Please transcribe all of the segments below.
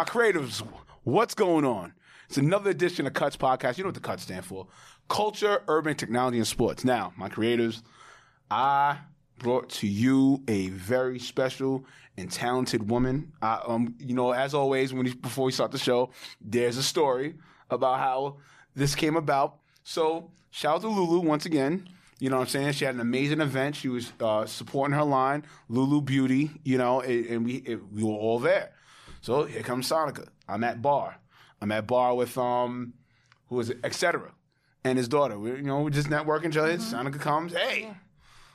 My creatives, what's going on? It's another edition of Cuts Podcast. You know what the Cuts stand for culture, urban technology, and sports. Now, my creatives, I brought to you a very special and talented woman. I, um, you know, as always, when before we start the show, there's a story about how this came about. So, shout out to Lulu once again. You know what I'm saying? She had an amazing event. She was uh, supporting her line, Lulu Beauty, you know, and, and we it, we were all there. So here comes Soneca. I'm at bar. I'm at bar with um, who is it? Etc. And his daughter. We, you know, we're just networking. Each other. Soneca comes. Hey,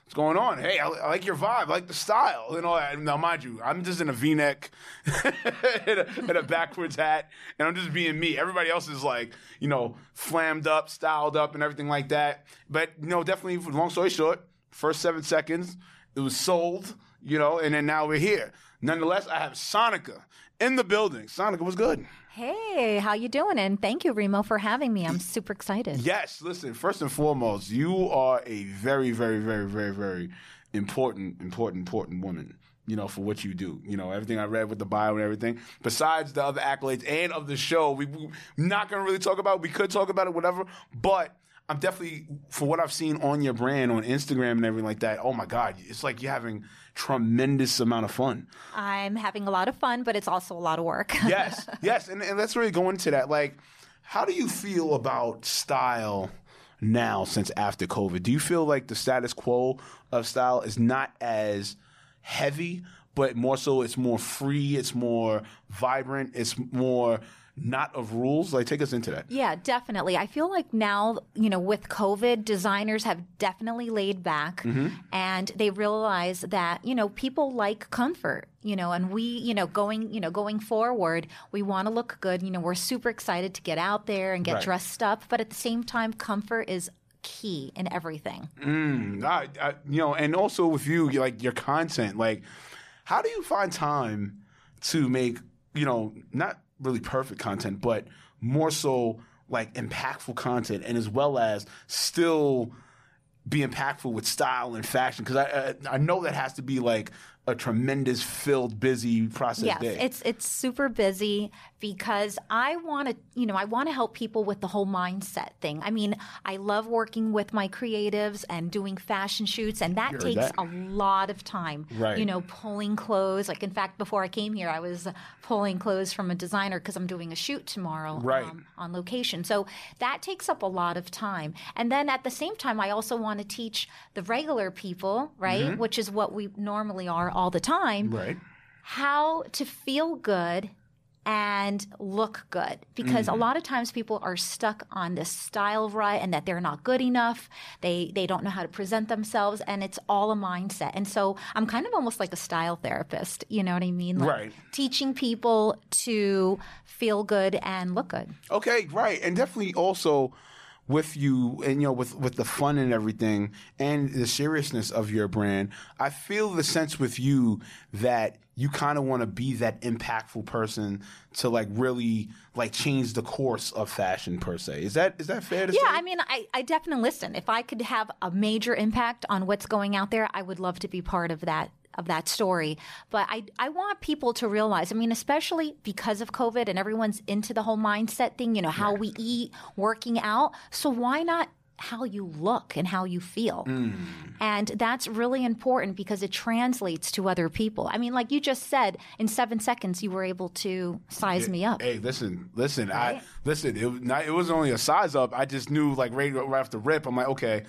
what's going on? Hey, I, I like your vibe. I like the style and all that. Now, mind you, I'm just in a V-neck and, a, and a backwards hat, and I'm just being me. Everybody else is like, you know, flammed up, styled up, and everything like that. But you know, definitely. Long story short, first seven seconds, it was sold. You know, and then now we're here. Nonetheless, I have Soneca in the building. Soneca was good. Hey, how you doing? And thank you, Remo, for having me. I'm super excited. Yes, listen, first and foremost, you are a very, very, very, very, very important, important, important woman, you know, for what you do. You know, everything I read with the bio and everything. Besides the other accolades and of the show, we, we're not going to really talk about it. We could talk about it, whatever. But I'm definitely, for what I've seen on your brand, on Instagram and everything like that, oh my God, it's like you're having tremendous amount of fun. I'm having a lot of fun, but it's also a lot of work. yes, yes, and, and let's really go into that. Like, how do you feel about style now since after COVID? Do you feel like the status quo of style is not as heavy, but more so it's more free, it's more vibrant, it's more not of rules? Like, take us into that. Yeah, definitely. I feel like now, you know, with COVID, designers have definitely laid back Mm-hmm. and they realize that, you know, people like comfort, you know, and we, you know, going, you know, going forward, we want to look good. You know, we're super excited to get out there and get Right. dressed up, but at the same time, comfort is key in everything. I, I, you know, and also with you, you- like your content, like how do you find time to make, you know, not really perfect content, but more so like impactful content, and as well as still be impactful with style and fashion? Because I, I, I know that has to be like a tremendous, filled, busy process Yes, day. it's it's super busy because I want to, you know, I want to help people with the whole mindset thing. I mean, I love working with my creatives and doing fashion shoots, and that takes that. a lot of time. Right. You know, pulling clothes. Like, in fact, before I came here, I was pulling clothes from a designer because I'm doing a shoot tomorrow Right. um, on location. So that takes up a lot of time. And then at the same time, I also want to teach the regular people, right, which is what we normally are all the time right. how to feel good and look good. Because a mm-hmm. lot of times people are stuck on this style rut and that they're not good enough. They they don't know how to present themselves and it's all a mindset. And so i'm kind of almost like a style therapist you know what i mean? Like Right. teaching people to feel good and look good. Okay, right, and definitely also with you and you know with with the fun and everything and the seriousness of your brand, I feel the sense with you that you kind of want to be that impactful person to like really like change the course of fashion per se. Is that is that fair to Yeah, say? Yeah, I mean, I, I definitely listen. If I could have a major impact on what's going out there, I would love to be part of that of that story. But I I want people to realize, I mean, especially because of COVID and everyone's into the whole mindset thing, you know, how we eat, working out. So why not how you look and how you feel. Mm. And that's really important because it translates to other people. I mean, like you just said, in seven seconds, you were able to size me up. Hey, listen, listen. I listen. It was not, it was only a size up. I just knew like right, right off the rip. I'm like, okay,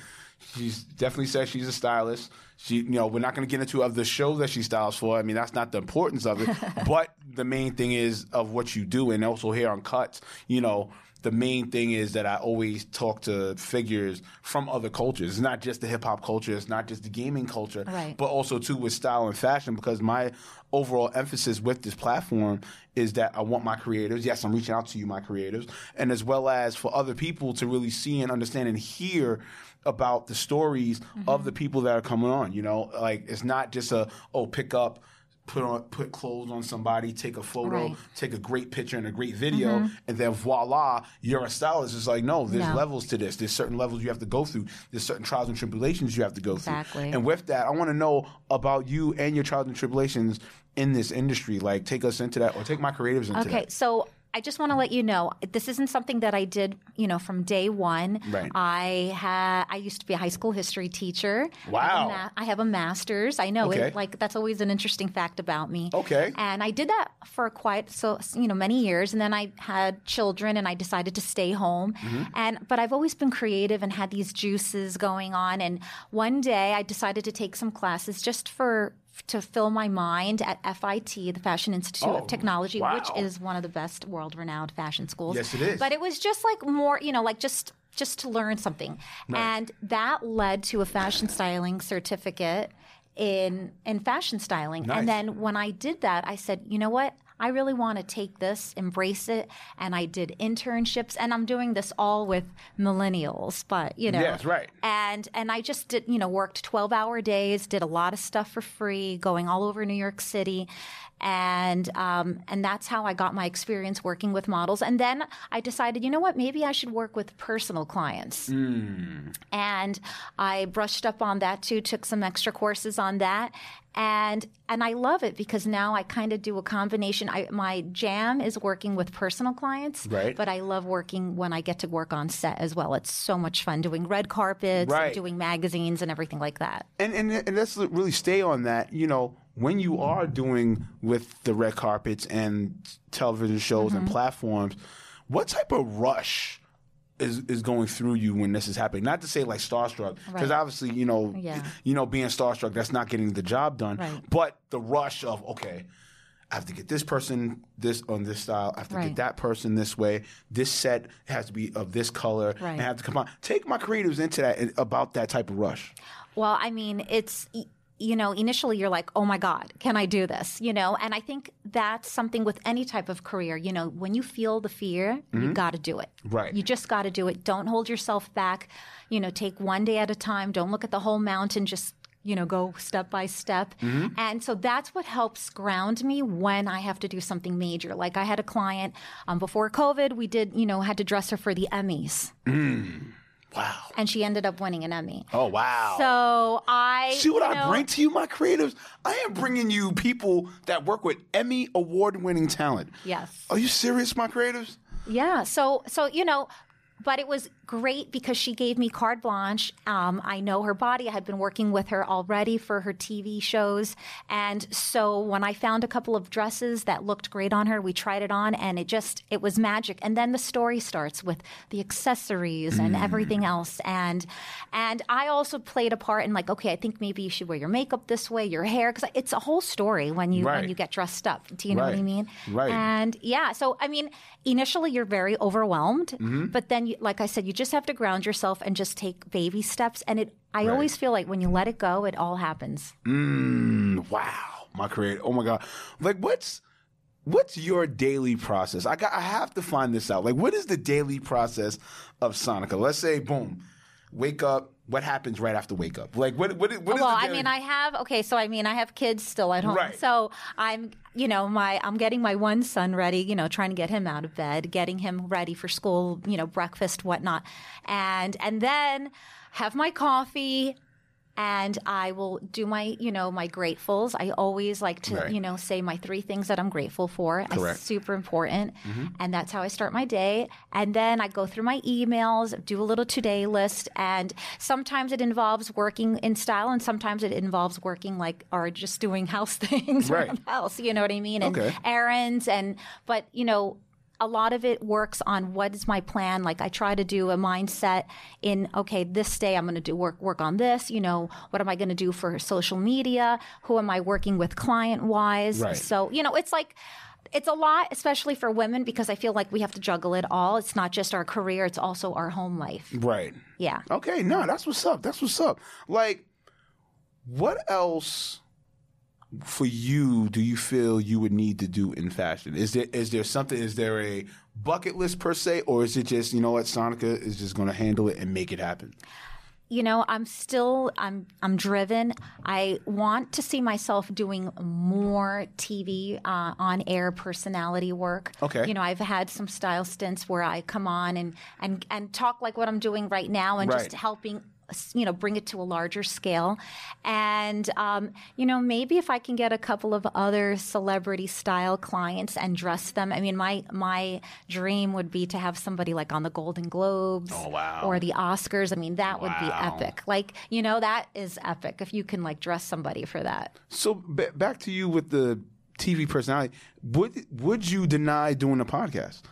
she's definitely says she's a stylist. She, you know, we're not going to get into of the show that she styles for. I mean, that's not the importance of it. but the main thing is of what you do, and also here on Cuts, you know. The main thing is that I always talk to figures from other cultures. It's not just the hip hop culture. It's not just the gaming culture, Right. but also too with style and fashion because my overall emphasis with this platform is that I want my creators, yes, I'm reaching out to you, my creators, and as well as for other people to really see and understand and hear about the stories of mm-hmm. the people that are coming on. You know, like it's not just a oh pick up put on put clothes on somebody, take a photo, Right. Mm-hmm. take a great picture and a great video, and then voila, you're a stylist. It's like no, there's No. levels to this. There's certain levels you have to go through. There's certain trials and tribulations you have to go Exactly. through. And with that, I want to know about you and your trials and tribulations in this industry. Like, take us into that, or take my creatives into Okay, that. so I just want to let you know this isn't something that I did, you know, from day one. Right. I had I used to be a high school history teacher. I have a Wow. ma- I have a master's. I know Okay. it. Like that's always an interesting fact about me. Okay. And I did that for quite so you know many years, and then I had children, and I decided to stay home. Mm-hmm. And but I've always been creative and had these juices going on. And one day I decided to take some classes just for to fill my mind at FIT, the Fashion Institute Oh, of Technology, which is one of the best world-renowned fashion schools. Yes, it is. But it was just like more, you know, like just just to learn something, and that led to a fashion styling certificate in in fashion styling. Nice. And then when I did that, I said, you know what? I really want to take this, embrace it, and I did internships, and I'm doing this all with millennials, but you know, Yes, right. and and I just did, you know, worked 12 hour days, did a lot of stuff for free, going all over New York City. And um, and that's how I got my experience working with models. And then I decided, you know what, maybe I should work with personal clients. And I brushed up on that too, took some extra courses on that. And and I love it because now I kind of do a combination. I, my jam is working with personal clients, Right. but I love working when I get to work on set as well. It's so much fun doing red carpets, Right. and doing magazines, and everything like that. and, and and let's really stay on that. You know, when you are doing with the red carpets and television shows Mm-hmm. and platforms, what type of rush is is going through you when this is happening? Not to say like starstruck, because Right. obviously you know, Yeah. you know, being starstruck that's not getting the job done. Right. But the rush of okay. I have to get this person this on this style. I have to get that person this way. This set has to be of this color. Right. And I have to come on. Take my creatives into that about that type of rush. Well, I mean, it's you know, initially you're like, "Oh my god, can I do this?" You know, and I think that's something with any type of career, you know, when you feel the fear, you got to do it. Mm-hmm. Right. You just got to do it. Don't hold yourself back. You know, take one day at a time. Don't look at the whole mountain. Just you know, go step by step. Mm-hmm. And so that's what helps ground me when I have to do something major. Like I had a client um, before COVID, we did, you know, had to dress her for the Emmys, Wow. and she ended up winning an Emmy. Oh wow. So I See what you I bring to you, my creatives? I am bringing you people that work with Emmy award winning talent. Yes. Are you serious, my creatives? Yeah. So so you know, but it was great because she gave me carte blanche. Um, I know her body. I had been working with her already for her TV shows, and so when I found a couple of dresses that looked great on her, we tried it on, and it just it was magic. And then the story starts with the accessories and everything else, and and I also played a part in like, okay, I think maybe you should wear your makeup this way, your hair, because it's a whole story when you Right. when you get dressed up. Do you know what I mean? Right. And yeah, so I mean, initially you're very overwhelmed, Mm-hmm. but then, you, like I said, you just have to ground yourself and just take baby steps. And it, I always feel like when you let it go, it all happens. Mm, wow, my creator. Oh my god. Like what's what's your daily process? I got I have to find this out. Like what is the daily process of Soneca? Let's say boom, wake up. What happens right after wake up? Like what what, what is well, I mean, I have okay. So I mean, I have kids still at home, Right. so I'm, you know, my I'm getting my one son ready. You know, trying to get him out of bed, getting him ready for school. You know, breakfast, whatnot, and and then have my coffee. And I will do my, you know, my gratefuls. I always like to, Right. you know, say my three things that I'm grateful for. It's Correct. super important. Mhm. And that's how I start my day. And then I go through my emails, do a little today list. And sometimes it involves working in style and sometimes it involves working like, or just doing house things Right. around the house. You know what I mean? And Okay. errands. And, but, you know, a lot of it works on what is my plan. Like I try to do a mindset in okay, this day I'm going to do work work on this. You know, what am I going to do for social media? Who am I working with client wise? Right. So you know, it's like it's a lot, especially for women, because I feel like we have to juggle it all. It's not just our career; it's also our home life. Right. Yeah. Okay, no, that's what's up. That's what's up. Like, what else for you do you feel you would need to do in fashion? Is there is there something? Is there a bucket list per se, or is it just you know what Soneca is just going to handle it and make it happen? you know, I'm still I'm I'm driven. I want to see myself doing more TV uh, on air personality work. Okay. You know, I've had some style stints where I come on and and and talk like what I'm doing right now and Right. just helping you know bring it to a larger scale and um, you know maybe if i can get a couple of other celebrity style clients and dress them i mean my my dream would be to have somebody like on the golden globes Oh, wow. or the oscars i mean that would be epic like you know that is epic if you can like dress somebody for that So b- back to you with the TV personality. Would would you deny doing a podcast?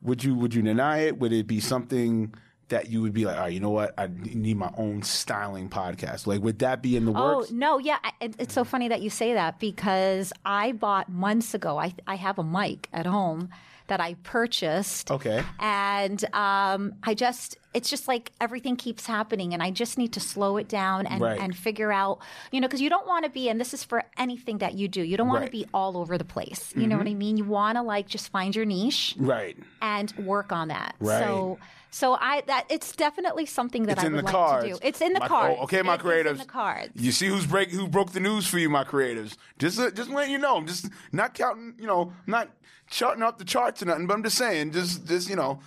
Would you would you deny it? Would it be something that you would be like, all right, you know what? I need my own styling podcast. Like, would that be in the works? Oh no, yeah, it, it's so funny that you say that because I bought months ago. I I have a mic at home that I purchased. Okay. and um, I just it's just like everything keeps happening, and I just need to slow it down and Right. and figure out, you know, because you don't want to be, and this is for anything that you do. You don't want Right. to be all over the place. You know what I mean? You want to like just find your niche Right. and work on that. Right. So. So I that it's definitely something that It's I in would the like cards. to do. It's in the My- cards. oh, okay, my It is creatives. in the cards. You see who's break who broke the news for you, my creatives. Just uh, just letting you know. I'm just not counting. You know, not charting up the charts or nothing. But I'm just saying. Just just you know.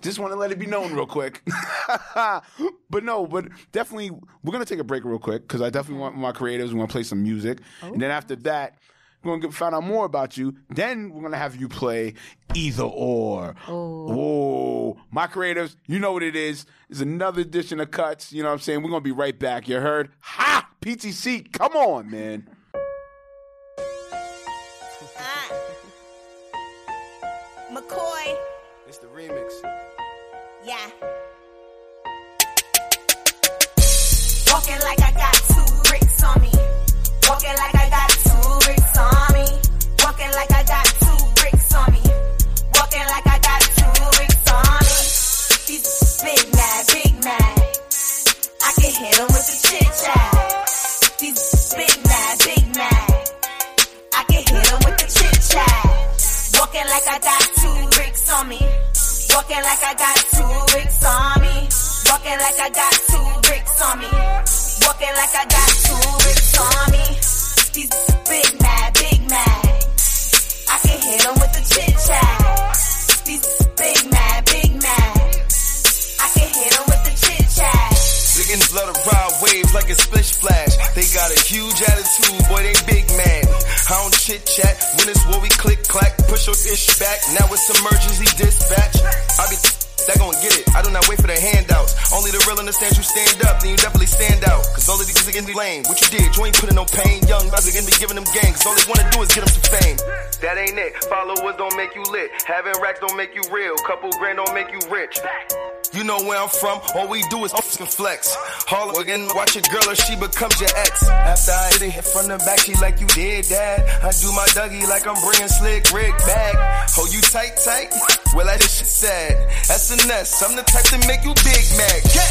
Just want to let it be known real quick. but no, but definitely, we're going to take a break real quick because I definitely want my creatives. We want to play some music. And then after that, we're going to find out more about you. Then we're going to have you play either or. Oh. my creatives, you know what it is. It's another edition of Cuts. You know what I'm saying? We're going to be right back. You heard? Ha! PTC, come on, man. Got a huge attitude, boy, they big man. I don't chit chat. When it's war, we click clack, push your ish back. Now it's emergency dispatch. I be that gon' get it. I do not wait for the handouts. Only the real understands you stand up, then you definitely stand out. Cause all of these niggas be lame. What you did, you ain't putting no pain. Young are gonna be giving them gang. Cause all they wanna do is get them some fame. That ain't it. Followers don't make you lit. Having racks don't make you real. Couple grand don't make you rich. You know where I'm from, all we do is fucking flex. All again, watch your girl or she becomes your ex. After I hit it from the back, she like you did that. I do my Dougie like I'm bringing slick Rick back. Hold you tight, tight? Well, that shit sad. SNS, I'm the type to make you big mad. Yeah.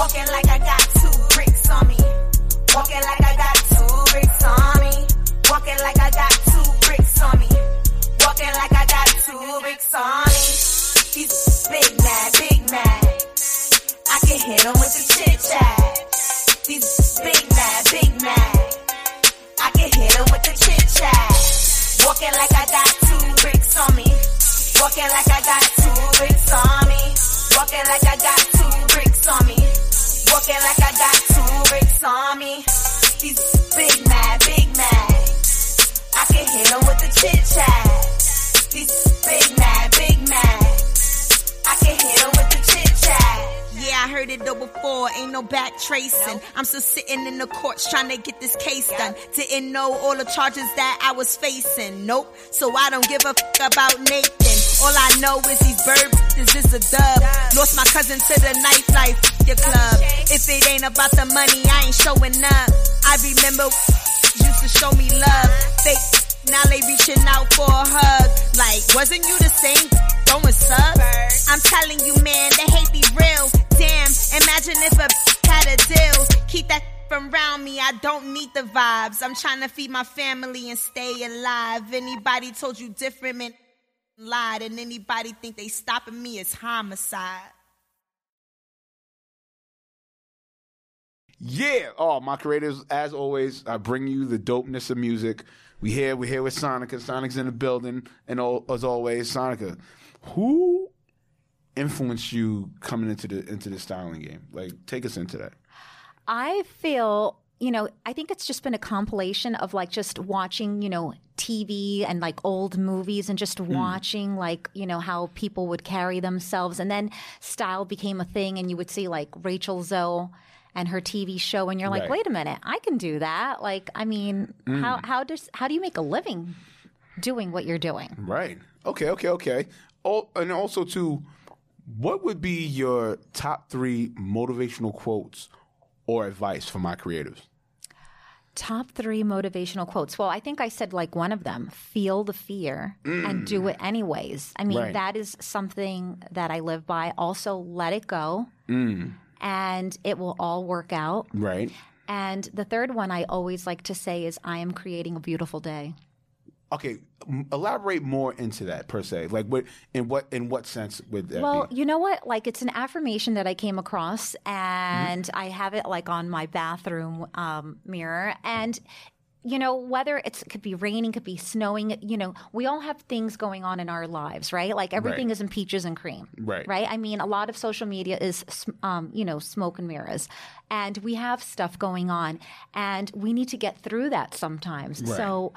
Walking like I got two bricks on me. Walking like I got two bricks on me. Walking like I got two bricks on me. Walking like I got two bricks on me. These big mad, big mad. I can hit 'em with the chit chat. These big mad, big mad. I can hit 'em with the chit chat. Walking like I got two bricks on me. Walking like I got two bricks on me. Walking like I got two bricks on me. Walking like I got two bricks on me. These big mad, big mad. I can hit 'em with the chit chat. These big mad, big mad. I can hit 'em with the chit chat. Yeah, I heard it though before, ain't no back tracing. I'm still sitting in the courts trying to get this case done. Didn't know all the charges that I was facing. Nope, so I don't give a fuck about Nathan. All I know is these birds is this a dub. Lost my cousin to the nightlife, your club. If it ain't about the money, I ain't showing up. I remember used to show me love. Fake, now they reaching out for a hug. Like, wasn't you the same? Throwing subs? I'm telling you, man, the hate be real. Damn, imagine if a had a deal. Keep that from around me. I don't need the vibes. I'm trying to feed my family and stay alive. Anybody told you different, man, lied. And anybody think they stopping me is homicide. Yeah. Oh, my creators, as always, I bring you the dopeness of music. We here, we here with Soneca. Sonic's in the building, and all, as always, Soneca, who influenced you coming into the into the styling game? Like, take us into that. I feel, you know, I think it's just been a compilation of like just watching, you know, TV and like old movies and just hmm. watching like, you know, how people would carry themselves. And then style became a thing and you would see like Rachel Zoe and her TV show and you're like, Right. wait a minute, I can do that. Like, I mean, hmm. how, how does, how do you make a living doing what you're doing? Right. Okay. Okay. Okay. Oh, and also too, what would be your top three motivational quotes or advice for my creatives? Top three motivational quotes. Well, I think I said like one of them feel the fear and do mm. it anyways. I mean, Right. that is something that I live by. Also, let it go mm. and it will all work out. Right. And the third one I always like to say is I am creating a beautiful day. Okay. Elaborate more into that per se. Like, what in what in what sense would that Well, be? you know what? Like, it's an affirmation that I came across, and I have it like on my bathroom um, mirror. And you know, whether it's it could be raining, could be snowing. You know, we all have things going on in our lives, right? Like everything Right. isn't peaches and cream, Right. Right. I mean, a lot of social media is, um, you know, smoke and mirrors, and we have stuff going on, and we need to get through that sometimes. So,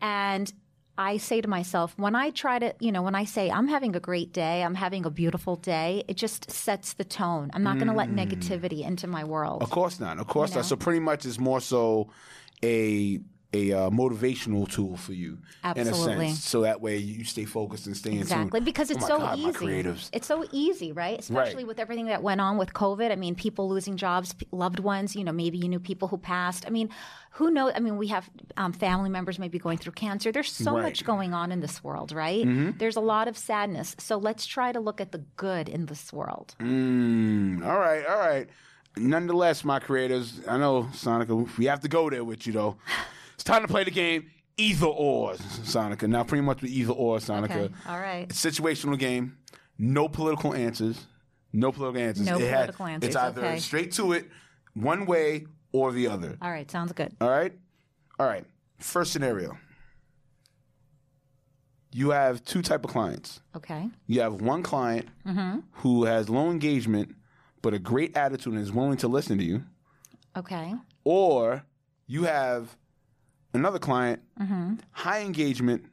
and I say to myself, when I try to, you know, when I say I'm having a great day, I'm having a beautiful day, it just sets the tone. I'm not going to let Mm. negativity into my world. Of course not. Of course not. So pretty much it's more so a a uh, motivational tool for you in a sense. So that way you stay focused and stay in tune. Exactly, because Oh it's my so God, easy. It's so easy, right? Especially Right. with everything that went on with COVID. I mean, people losing jobs, loved ones. You know, maybe you knew people who passed. I mean, who knows? I mean, we have um, family members maybe going through cancer. There's so Right. much going on in this world, right? There's a lot of sadness. So let's try to look at the good in this world. Mm, all right, all right. Nonetheless, my creators, I know Soneca, we have to go there with you though. It's time to play the game. Either or, Soneca. Now, pretty much with either or, Soneca. Okay, all right. It's a situational game. No political answers. No political answers. No It had- political answers, It's either okay. straight to it, one way or the other. All right, sounds good. All right? All right. First scenario. You have two type of clients. Okay. You have one client Mm-hmm. who has low engagement but a great attitude and is willing to listen to you, Okay. or you have another client, Mm-hmm. high engagement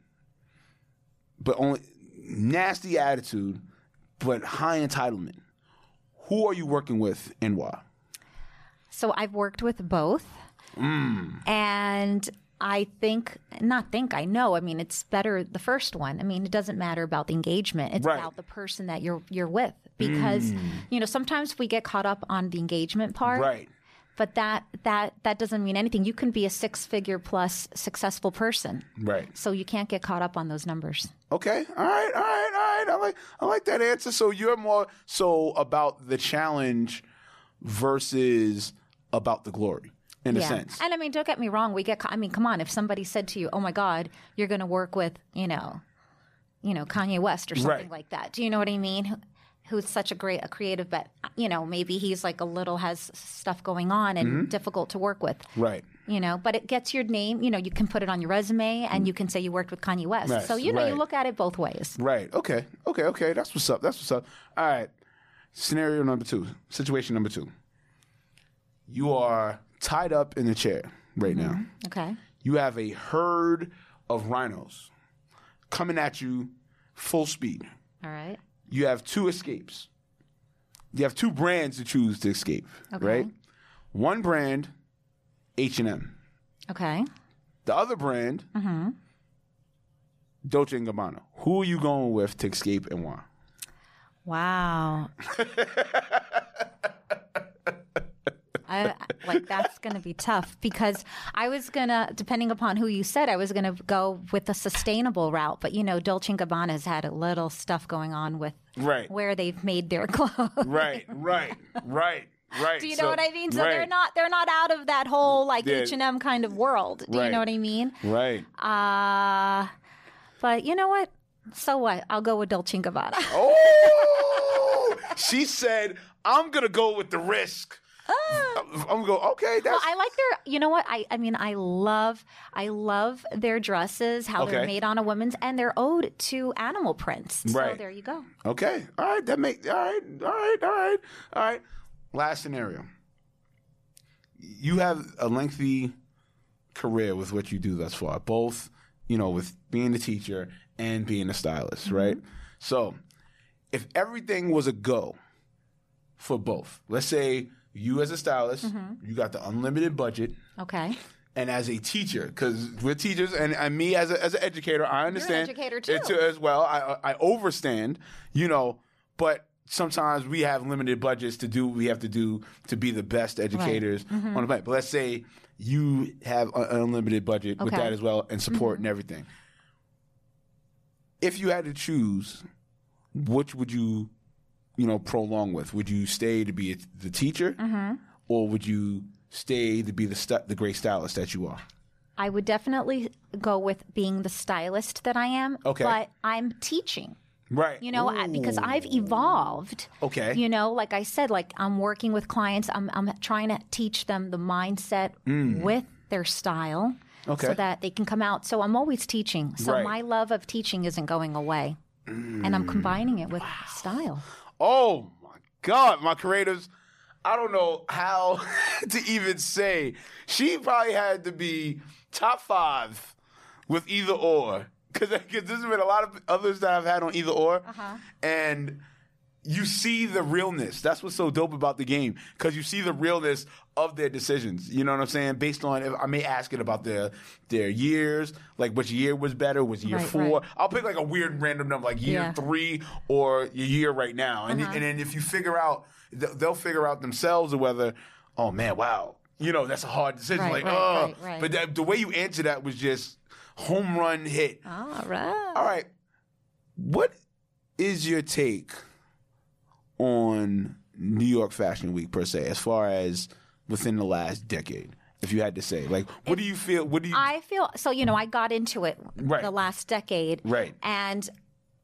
but only nasty attitude but high entitlement. Who are you working with and why? So I've worked with both. Mm. And I think, not think, I know. I mean, it's better the first one. I mean, it doesn't matter about the engagement. It's Right. Mm. about the person that you're you're with. Because, you know, sometimes we get caught up on the engagement part. Right. But that that that doesn't mean anything. You can be a six figure plus successful person. Right. So you can't get caught up on those numbers. Okay. All right. All right. All right. I like I like that answer. So you're more so about the challenge versus about the glory in a sense. And I mean, don't get me wrong. We get. I mean, come on. If somebody said to you, "Oh my God, you're going to work with," you know, you know, Kanye West or something Right. like that. Do you know what I mean? Who- Who's such a great, a creative, but you know, maybe he's like a little has stuff going on and Mm-hmm. difficult to work with. Right. You know, but it gets your name. You know, you can put it on your resume and you can say you worked with Kanye West. Yes, so you know, you look at it both ways. Right. Okay. Okay. Okay. That's what's up. That's what's up. All right. Scenario number two. Situation number two. You are tied up in a chair right now. Okay. You have a herd of rhinos coming at you full speed. All right. You have two escapes. You have two brands to choose to escape. Okay. Right. One brand, H and M. Okay. The other brand, mm-hmm. Dolce and Gabbana. Who are you going with to escape and why? Wow. I like that's going to be tough because I was going to depending upon who you said I was going to go with the sustainable route but you know Dolce and Gabbana has had a little stuff going on with Right. where they've made their clothes. Right, right, right, right. Do you know what I mean? So they're not they're not out of that whole like H&M kind of world. Do you know what I mean? Right. Uh but you know what? So what? I'll go with Dolce and Gabbana. Oh, she said, "I'm gonna go with the risk I'm gonna go. Okay, that's Well, I like their. You know what? I I mean, I love I love their dresses, how they're made on a woman's, and they're ode to animal prints. So Right. there you go. Okay. All right. That make all right. All right. All right. All right. Last scenario. You have a lengthy career with what you do thus far, both you know with being a teacher and being a stylist, mm-hmm. right? So, if everything was a go for both, let's say you as a stylist, you got the unlimited budget, Okay. and as a teacher, because we're teachers, and, and me as a, as an educator, I understand. educator, it too. as well. I I overstand, you know, but sometimes we have limited budgets to do what we have to do to be the best educators Mm-hmm. on the planet. But let's say you have an unlimited budget with Okay. Mm-hmm. that as well, and support and everything. If you had to choose, which would you, you know, prolong with? Would you stay to be a, the teacher, Mm-hmm. or would you stay to be the stu- the great stylist that you are? I would definitely go with being the stylist that I am. Okay. But I'm teaching. Right. You know, I- because I've evolved. Okay. You know, like I said, like I'm working with clients. I'm I'm trying to teach them the mindset with their style, Mm. Okay. so that they can come out. So I'm always teaching. So Right. my love of teaching isn't going away, and I'm combining it with style. Oh my God, my creators. I don't know how to even say. She probably had to be top five with either or. Because there's been a lot of others that I've had on either or. Uh-huh. And you see the realness. That's what's so dope about the game. Because you see the realness of their decisions. You know what I'm saying? Based on, I may ask it about their their years, like which year was better, was year Right, four. right. I'll pick like a weird random number, like year Yeah. Uh-huh. three or your year right now, and and then if you figure out, they'll figure out themselves whether, oh man, wow, you know that's a hard decision. Right, like, oh, but that, the way you answer that was just home run hit. All right. All right, what is your take on New York Fashion Week per se, as far as within the last decade? If you had to say, like, what do you feel? What do you? I feel so. You know, I got into it Right. the last decade, Right. And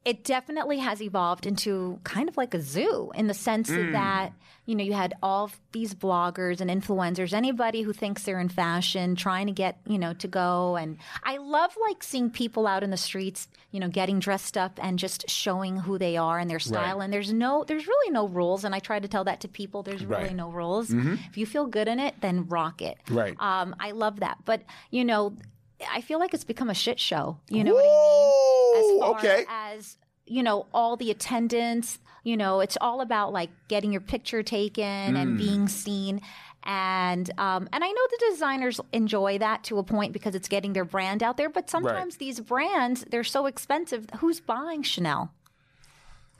it definitely has evolved into kind of like a zoo in the sense Mm. that you know you had all these bloggers and influencers, anybody who thinks they're in fashion, trying to get you know to go. And I love like seeing people out in the streets, you know, getting dressed up and just showing who they are and their style. Right. And there's no, there's really no rules. And I try to tell that to people. There's really Right. Mm-hmm. no rules. If you feel good in it, then rock it. Right. Um, I love that. But, you know, I feel like it's become a shit show. You know what I mean? Ooh, okay. as, you know, all the attendance, you know, it's all about like getting your picture taken and Hmm. being seen. And um, and I know the designers enjoy that to a point because it's getting their brand out there. But sometimes these brands, they're so expensive. Who's buying Chanel?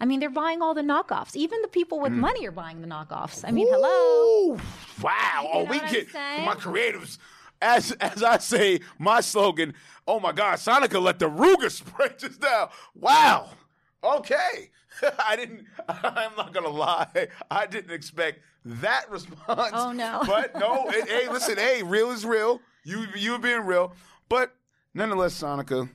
I mean, they're buying all the knockoffs. Even the people with money are buying the knockoffs. I mean, hello. Ooh, wow. oh, know we what I'm get my creatives. As as I say, my slogan. Oh my God, Soneca let the Ruger spray just now. Wow. Okay. I didn't. I'm not gonna lie. I didn't expect that response. Oh, no. But no. it- hey, listen. Hey, real is real. You you were being real. But nonetheless, Soneca,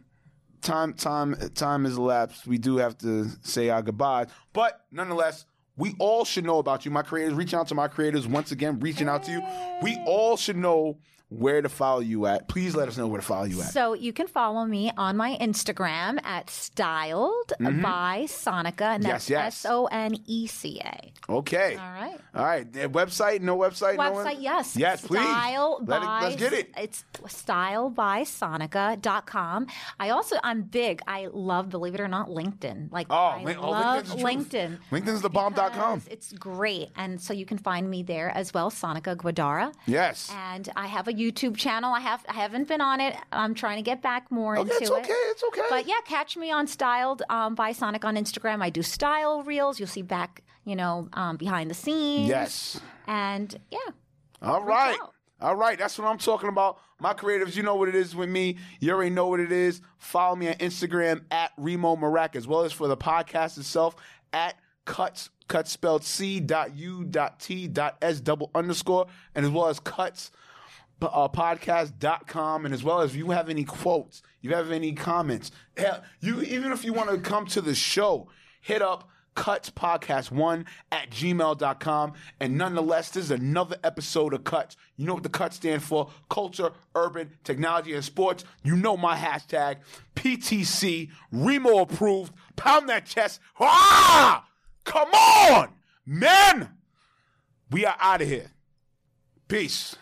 time time time has elapsed. We do have to say our goodbyes. But nonetheless, we all should know about you. My creators, reaching out to my creators once again, reaching out to you. We all should know where to follow you at. Please let us know where to follow you at. So you can follow me on my Instagram at styled by Soneca, and that's Mm-hmm. Yes, yes. S O N E C A. Okay. All right. All right. Website? No website? no one- Website, yes. Yes, please. Style Let it- by, let's get it. It's stylebysoneca.com. I also, I'm big. I love, believe it or not, LinkedIn. Like, Oh, I oh, love. LinkedIn. LinkedIn's the bomb.com. It's great. And so you can find me there as well, Soneca Guadara. Yes. And I have a YouTube channel. I have I haven't been on it. I'm trying to get back more Okay, into it's it. okay, it's okay. But yeah, catch me on Styled um, by Sonic on Instagram. I do style reels. You'll see back, you know, um, behind the scenes. Yes. And yeah. All right. All right, That's what I'm talking about. My creatives, you know what it is with me. You already know what it is. Follow me on Instagram at Remo Marac, as well as for the podcast itself at cuts cuts spelled C dot U dot T dot S double underscore, and as well as cuts uh, podcast.com and as well as if you have any quotes, you have any comments, you even if you want to come to the show, hit up Cuts Podcast 1 at gmail.com. And nonetheless, this is another episode of Cuts. You know what the Cuts stand for culture, urban, technology, and sports. You know my hashtag PTC, Remo approved. Pound that chest. Ah! Come on, man! We are out of here. Peace.